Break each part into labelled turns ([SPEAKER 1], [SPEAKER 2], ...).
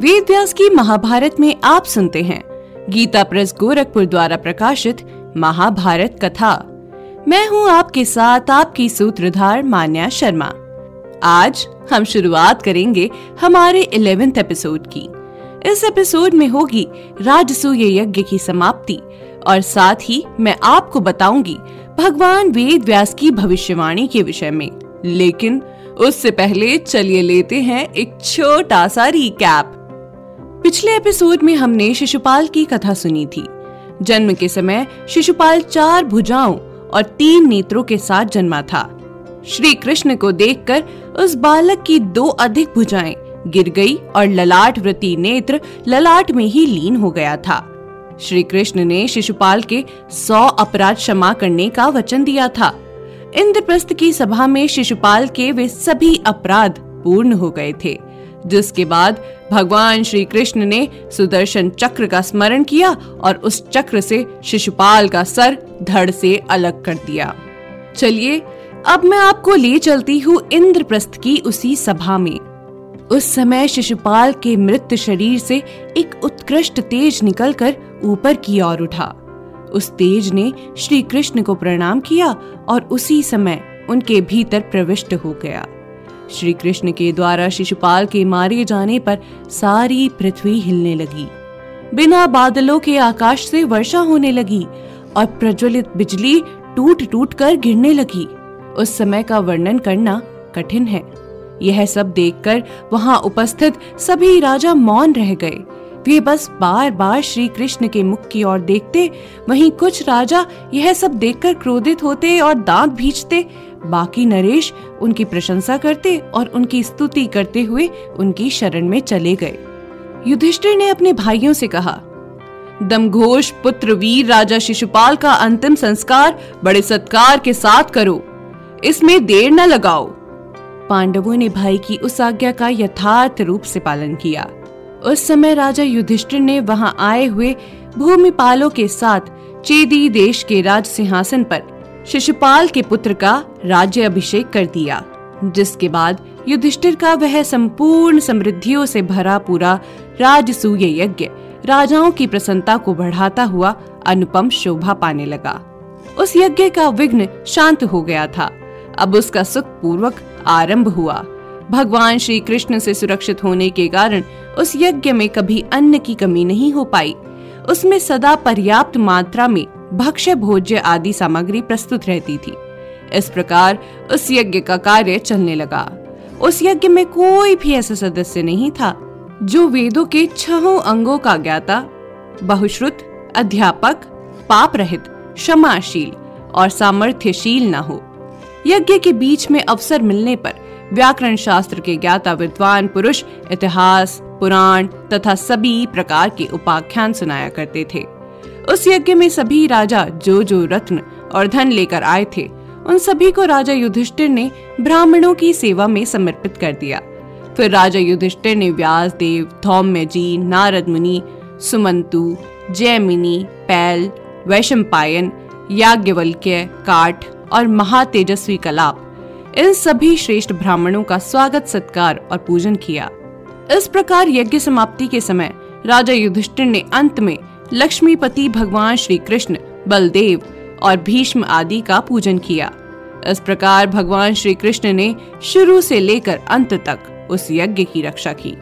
[SPEAKER 1] वेद व्यास की महाभारत में आप सुनते हैं। गीता प्रेस गोरखपुर द्वारा प्रकाशित महाभारत कथा। मैं हूँ आपके साथ आपकी सूत्रधार मान्या शर्मा। आज हम शुरुआत करेंगे हमारे इलेवेंथ एपिसोड की। इस एपिसोड में होगी राजसूय यज्ञ की समाप्ति। और साथ ही मैं आपको बताऊँगी भगवान वेद व्यास की भविष्यवाणी के विषय में। लेकिन उससे पहले चलिए लेते हैं एक छोटा सा रिकैप पिछले एपिसोड में हमने शिशुपाल की कथा सुनी थी। जन्म के समय शिशुपाल चार भुजाओं और तीन नेत्रों के साथ जन्मा था। श्री कृष्ण को देखकर उस बालक की दो अधिक भुजाएँ गिर गई और ललाट व्रति नेत्र ललाट में ही लीन हो गया था। श्री कृष्ण ने शिशुपाल के सौ अपराध क्षमा करने का वचन दिया था। इंद्रप्रस्थ की सभा में शिशुपाल के वे सभी अपराध पूर्ण हो गए थे। जिसके बाद भगवान श्री कृष्ण ने सुदर्शन चक्र का स्मरण किया और उस चक्र से शिशुपाल का सर धड़ से अलग कर दिया। चलिए, अब मैं आपको ले चलती हूँ इंद्रप्रस्थ की उसी सभा में। उस समय शिशुपाल के मृत शरीर से एक उत्कृष्ट तेज निकलकर ऊपर की ओर उठा। उस तेज ने श्री कृष्ण को प्रणाम किया और उसी समय उनके भीतर प्रविष्ट हो गया। श्री कृष्ण के द्वारा शिशुपाल के मारे जाने पर सारी पृथ्वी हिलने लगी। बिना बादलों के आकाश से वर्षा होने लगी और प्रज्वलित बिजली टूट टूट कर गिरने लगी। उस समय का वर्णन करना कठिन है। यह सब देखकर वहाँ उपस्थित सभी राजा मौन रह गए। वे बस बार बार श्री कृष्ण के मुख की ओर देखते, वहीं कुछ राजा यह सब देखकर क्रोधित होते और दांत भींचते बाकी नरेश उनकी प्रशंसा करते और उनकी स्तुति करते हुए उनकी शरण में चले गए। युधिष्ठिर ने अपने भाइयों से कहा, दमघोष पुत्र वीर राजा शिशुपाल का अंतिम संस्कार बड़े सत्कार के साथ करो। इसमें देर न लगाओ। पांडवों ने भाई की उस आज्ञा का यथार्थ रूप से पालन किया। उस समय राजा युधिष्ठिर ने वहाँ आए हुए भूमिपालों के साथ चेदी देश के राज सिंहासन पर शिशुपाल के पुत्र का राज्य अभिषेक कर दिया, जिसके बाद युधिष्ठिर का वह संपूर्ण समृद्धियों से भरा पूरा राजसूय यज्ञ राजाओं की प्रसन्नता को बढ़ाता हुआ अनुपम शोभा पाने लगा। उस यज्ञ का विघ्न शांत हो गया था। अब उसका सुख पूर्वक आरंभ हुआ। भगवान श्री कृष्ण से सुरक्षित होने के कारण उस यज्ञ में कभी अन्न की कमी नहीं हो पाई। उसमें सदा पर्याप्त मात्रा में भक्ष्य, भोज्य आदि सामग्री प्रस्तुत रहती थी। इस प्रकार उस यज्ञ का कार्य चलने लगा। उस यज्ञ में कोई भी ऐसा सदस्य नहीं था, जो वेदों के छहों अंगों का ज्ञाता, बहुश्रुत, अध्यापक पाप रहित क्षमाशील और सामर्थ्यशील न हो। यज्ञ के बीच में अवसर मिलने पर व्याकरण शास्त्र के ज्ञाता विद्वान पुरुष इतिहास, पुराण तथा सभी प्रकार के उपाख्यान सुनाया करते थे। उस यज्ञ में सभी राजा जो जो रत्न और धन लेकर आए थे, उन सभी को राजा युधिष्ठिर ने ब्राह्मणों की सेवा में समर्पित कर दिया। फिर राजा युधिष्ठिर ने व्यास देव धौम्य जी नारद मुनि सुमंतु, जयमिनी, पैल, वैशंपायन, याज्ञवल्क्य, काठ और महातेजस्वी कलाप, इन सभी श्रेष्ठ ब्राह्मणों का स्वागत, सत्कार और पूजन किया। इस प्रकार यज्ञ समाप्ति के समय राजा युधिष्ठिर ने अंत में लक्ष्मीपति भगवान श्री कृष्ण बलदेव और भीष्म आदि का पूजन किया। इस प्रकार भगवान श्री कृष्ण ने शुरू से लेकर अंत तक उस यज्ञ की रक्षा की।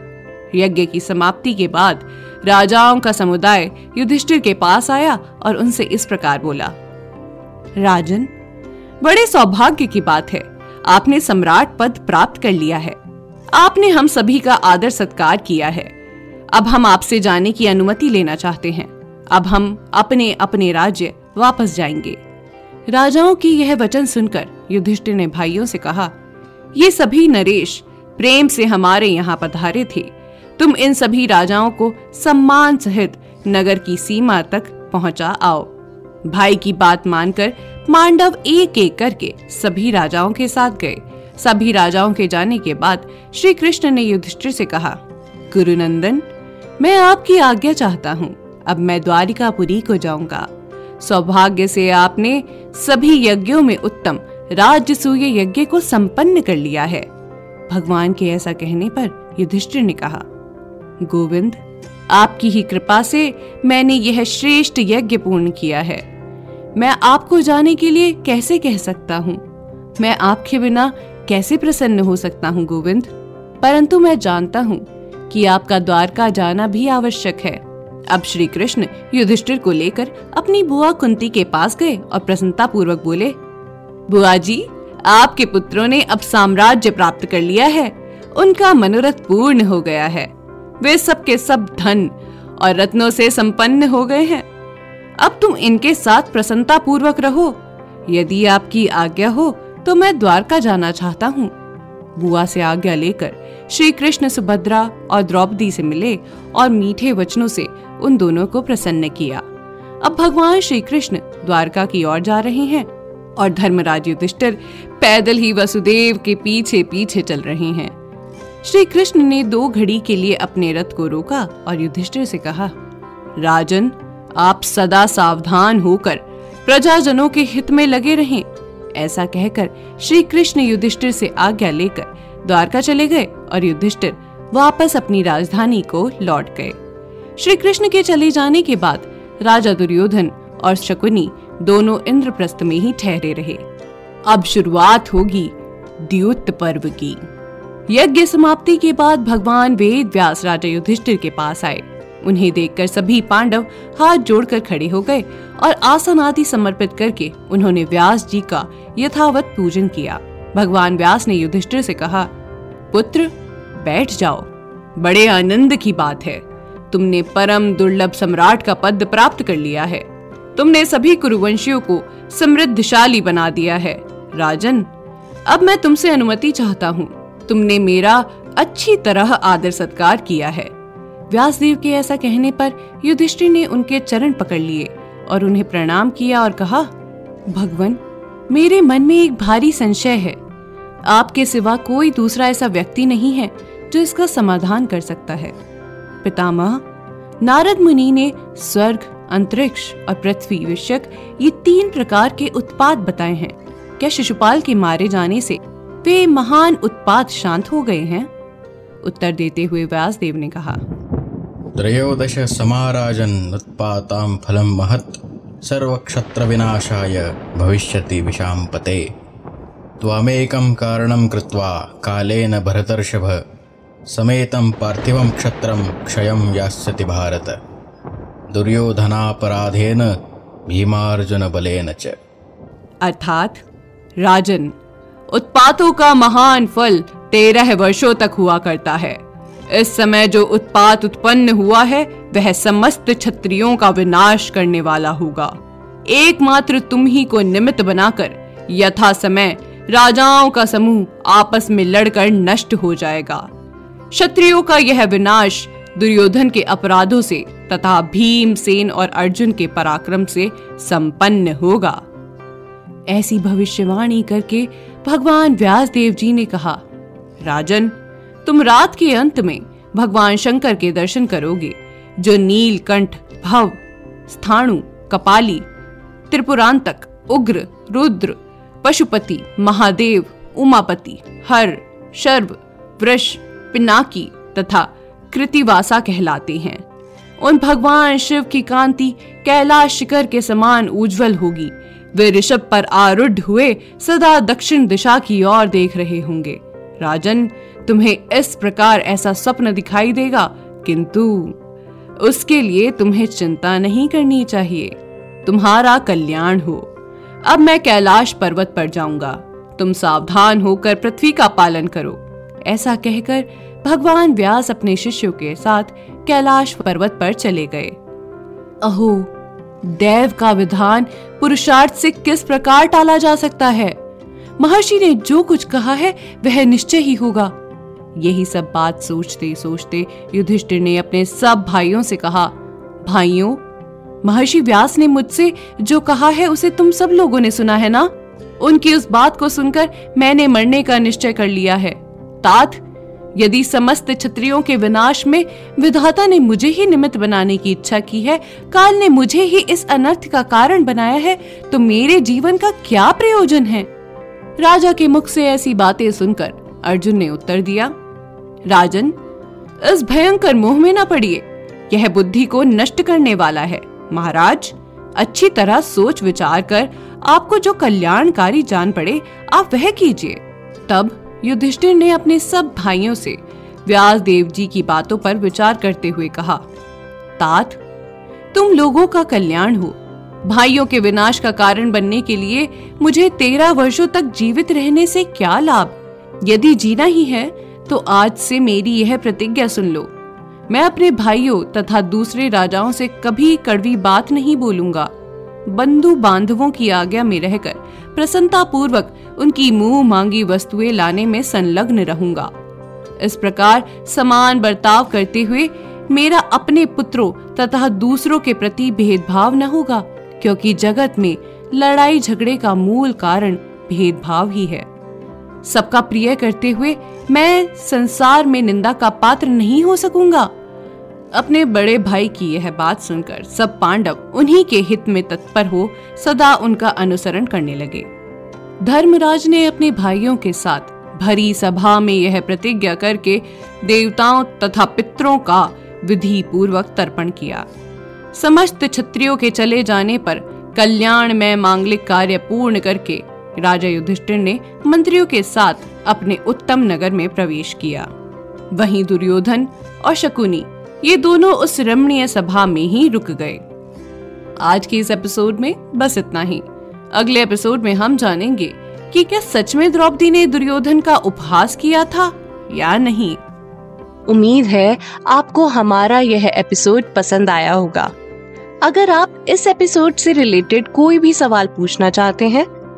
[SPEAKER 1] यज्ञ की समाप्ति के बाद राजाओं का समुदाय युधिष्ठिर के पास आया और उनसे इस प्रकार बोला, राजन, बड़े सौभाग्य की बात है, आपने सम्राट पद प्राप्त कर लिया है। आपने हम सभी का आदर सत्कार किया है। अब हम आपसे जाने की अनुमति लेना चाहते हैं। अब हम अपने अपने राज्य वापस जाएँगे। राजाओं की यह वचन सुनकर युधिष्ठिर ने भाइयों से कहा, ये सभी नरेश प्रेम से हमारे यहाँ पधारे थे। तुम इन सभी राजाओं को सम्मान सहित नगर की सीमा तक पहुँचा आओ। भाई की बात मानकर मांडव एक एक करके सभी राजाओं के साथ गए। सभी राजाओं के जाने के बाद श्री कृष्ण ने युधिष्ठिर से कहा, गुरुनंदन, मैं आपकी आज्ञा चाहता हूँ। अब मैं द्वारिकापुरी को जाऊँगा। सौभाग्य से आपने सभी यज्ञों में उत्तम राजसूय यज्ञ को संपन्न कर लिया है। भगवान के ऐसा कहने पर युधिष्ठिर ने कहा, गोविंद, आपकी ही कृपा से मैंने यह श्रेष्ठ यज्ञ पूर्ण किया है। मैं आपको जाने के लिए कैसे कह सकता हूँ? मैं आपके बिना कैसे प्रसन्न हो सकता हूँ, गोविंद? परंतु मैं जानता हूँ कि आपका द्वारका जाना भी आवश्यक है। अब श्री कृष्ण युधिष्ठिर को लेकर अपनी बुआ कुंती के पास गए और प्रसन्नता पूर्वक बोले, बुआ जी, आपके पुत्रों ने अब साम्राज्य प्राप्त कर लिया है। उनका मनोरथ पूर्ण हो गया है। वे सबके सब धन और रत्नों से संपन्न हो गए हैं। अब तुम इनके साथ प्रसन्नता पूर्वक रहो। यदि आपकी आज्ञा हो तो मैं द्वारका जाना चाहता हूँ। बुआ से आज्ञा लेकर श्री कृष्ण सुभद्रा और द्रौपदी से मिले और मीठे वचनों से उन दोनों को प्रसन्न किया। अब भगवान श्री कृष्ण द्वारका की ओर जा रहे हैं और धर्मराज युधिष्ठिर पैदल ही वसुदेव के पीछे पीछे चल रहे हैं। श्री कृष्ण ने दो घड़ी के लिए अपने रथ को रोका और युधिष्ठिर से कहा, राजन, आप सदा सावधान होकर प्रजाजनों के हित में लगे रहें। ऐसा कहकर श्री कृष्ण युधिष्ठिर से आज्ञा लेकर द्वारका चले गए और युधिष्ठिर वापस अपनी राजधानी को लौट गए। श्री कृष्ण के चले जाने के बाद राजा दुर्योधन और शकुनी दोनों इंद्रप्रस्थ में ही ठहरे रहे। अब शुरुआत होगी द्युत पर्व की। यज्ञ समाप्ति के बाद भगवान वेद व्यास राजा युधिष्ठिर के पास आए। उन्हें देखकर सभी पांडव हाथ जोड़कर खड़े हो गए और आसन आदि समर्पित करके उन्होंने व्यास जी का यथावत पूजन किया। भगवान व्यास ने युधिष्ठिर से कहा, पुत्र, बैठ जाओ। बड़े आनंद की बात है। तुमने परम दुर्लभ सम्राट का पद प्राप्त कर लिया है। तुमने सभी कुरुवंशियों को समृद्धशाली बना दिया है। राजन, अब मैं तुमसे अनुमति चाहता हूँ। तुमने मेरा अच्छी तरह आदर सत्कार किया है। व्यासदेव के ऐसा कहने पर युधिष्ठिर ने उनके चरण पकड़ लिए। और उन्हें प्रणाम किया और कहा, भगवान, मेरे मन में एक भारी संशय है। आपके सिवा कोई दूसरा ऐसा व्यक्ति नहीं है जो इसका समाधान कर सकता है। पितामह, नारद मुनि ने स्वर्ग, अंतरिक्ष और पृथ्वी विषयक ये तीन प्रकार के उत्पाद बताए हैं। क्या शिशुपाल के मारे जाने से वे महान उत्पाद शांत हो गए हैं? उत्तर देते हुए व्यासदेव ने कहा
[SPEAKER 2] त्रयोदश समाराजन उत्पातां फलं महत्। सर्वक्षत्रविनाशाय भविष्यति विशां पते। त्वामेकं कारणं कृत्वा कालेन भरतर्षभ, समेतं पार्थिवं क्षत्रं क्षयं यास्यति भारत। दुर्योधनापराधेन भीमार्जुन बलेन च।
[SPEAKER 1] अर्थात, राजन, उत्पातों का महान फल तेरह वर्षों तक हुआ करता है। इस समय जो उत्पात उत्पन्न हुआ है, वह समस्त क्षत्रियों का विनाश करने वाला होगा। एकमात्र तुम ही को निमित्त बनाकर यथा समय राजाओं का समूह आपस में लड़कर नष्ट हो जाएगा। क्षत्रियों का यह विनाश दुर्योधन के अपराधों से तथा भीमसेन और अर्जुन के पराक्रम से संपन्न होगा। ऐसी भविष्यवाणी करके भगवान व्यास देव जी ने कहा, राजन तुम रात के अंत में भगवान शंकर के दर्शन करोगे, जो नीलकंठ भव, स्थाणु, कपाली, त्रिपुरांतक, उग्र, रुद्र, पशुपति, महादेव, उमापति, हर, शर्व, वृष, पिनाकी तथा कृतिवासा कहलाते हैं। उन भगवान शिव की कांति कैलाश शिखर के समान उज्जवल होगी। वे ऋषभ पर आरूढ़ हुए सदा दक्षिण दिशा की ओर देख रहे होंगे। राजन तुम्हें इस प्रकार ऐसा स्वप्न दिखाई देगा, किंतु उसके लिए तुम्हें चिंता नहीं करनी चाहिए। तुम्हारा कल्याण हो। अब मैं कैलाश पर्वत पर जाऊँगा। तुम सावधान होकर पृथ्वी का पालन करो। ऐसा कहकर भगवान व्यास अपने शिष्यों के साथ कैलाश पर्वत पर चले गए। अहो, देव का विधान पुरुषार्थ से किस प्रकार टाला जा सकता है? महर्षि ने जो कुछ कहा है, वह निश्चय ही होगा। यही सब बात सोचते सोचते युधिष्ठिर ने अपने सब भाइयों से कहा, भाइयों, महर्षि व्यास ने मुझसे जो कहा है, उसे तुम सब लोगों ने सुना है ना? उनकी उस बात को सुनकर मैंने मरने का निश्चय कर लिया है। तात, यदि समस्त क्षत्रियों के विनाश में विधाता ने मुझे ही निमित्त बनाने की इच्छा की है, काल ने मुझे ही इस अनर्थ का कारण बनाया है तो मेरे जीवन का क्या प्रयोजन है? राजा के मुख से ऐसी बातें सुनकर अर्जुन ने उत्तर दिया, राजन, इस भयंकर मोह में न पड़िए। यह बुद्धि को नष्ट करने वाला है। महाराज, अच्छी तरह सोच विचार कर आपको जो कल्याणकारी जान पड़े, आप वह कीजिए। तब युधिष्ठिर ने अपने सब भाइयों से व्यास देव जी की बातों पर विचार करते हुए कहा, तात, तुम लोगों का कल्याण हो। भाइयों के विनाश का कारण बनने के लिए मुझे तेरह वर्षों तक जीवित रहने से क्या लाभ? यदि जीना ही है तो आज से मेरी यह प्रतिज्ञा सुन लो। मैं अपने भाइयों तथा दूसरे राजाओं से कभी कड़वी बात नहीं बोलूँगा। बंधु बांधवों की आज्ञा में रहकर प्रसन्नता पूर्वक उनकी मुँह मांगी वस्तुएँ लाने में संलग्न रहूँगा। इस प्रकार समान बर्ताव करते हुए मेरा अपने पुत्रों तथा दूसरों के प्रति भेदभाव न होगा, क्योंकि जगत में लड़ाई झगड़े का मूल कारण भेदभाव ही है। सबका प्रिय करते हुए मैं संसार में निंदा का पात्र नहीं हो सकूँगा। अपने बड़े भाई की यह बात सुनकर सब पांडव उन्हीं के हित में तत्पर हो सदा उनका अनुसरण करने लगे। धर्मराज ने अपने भाइयों के साथ भरी सभा में यह प्रतिज्ञा करके देवताओं तथा पितरों का विधि पूर्वक तर्पण किया। समस्त क्षत्रियो के चले जाने पर कल्याण में मांगलिक कार्य पूर्ण करके राजा युधिष्ठिर ने मंत्रियों के साथ अपने उत्तम नगर में प्रवेश किया। वहीं दुर्योधन और शकुनी ये दोनों उस रमणीय सभा में ही रुक गए। आज के इस एपिसोड में बस इतना ही। अगले एपिसोड में हम जानेंगे कि क्या सच में द्रौपदी ने दुर्योधन का उपहास किया था या नहीं।
[SPEAKER 3] उम्मीद है आपको हमारा यह एपिसोड पसंद आया होगा। अगर आप इस एपिसोड से रिलेटेड कोई भी सवाल पूछना चाहते हैं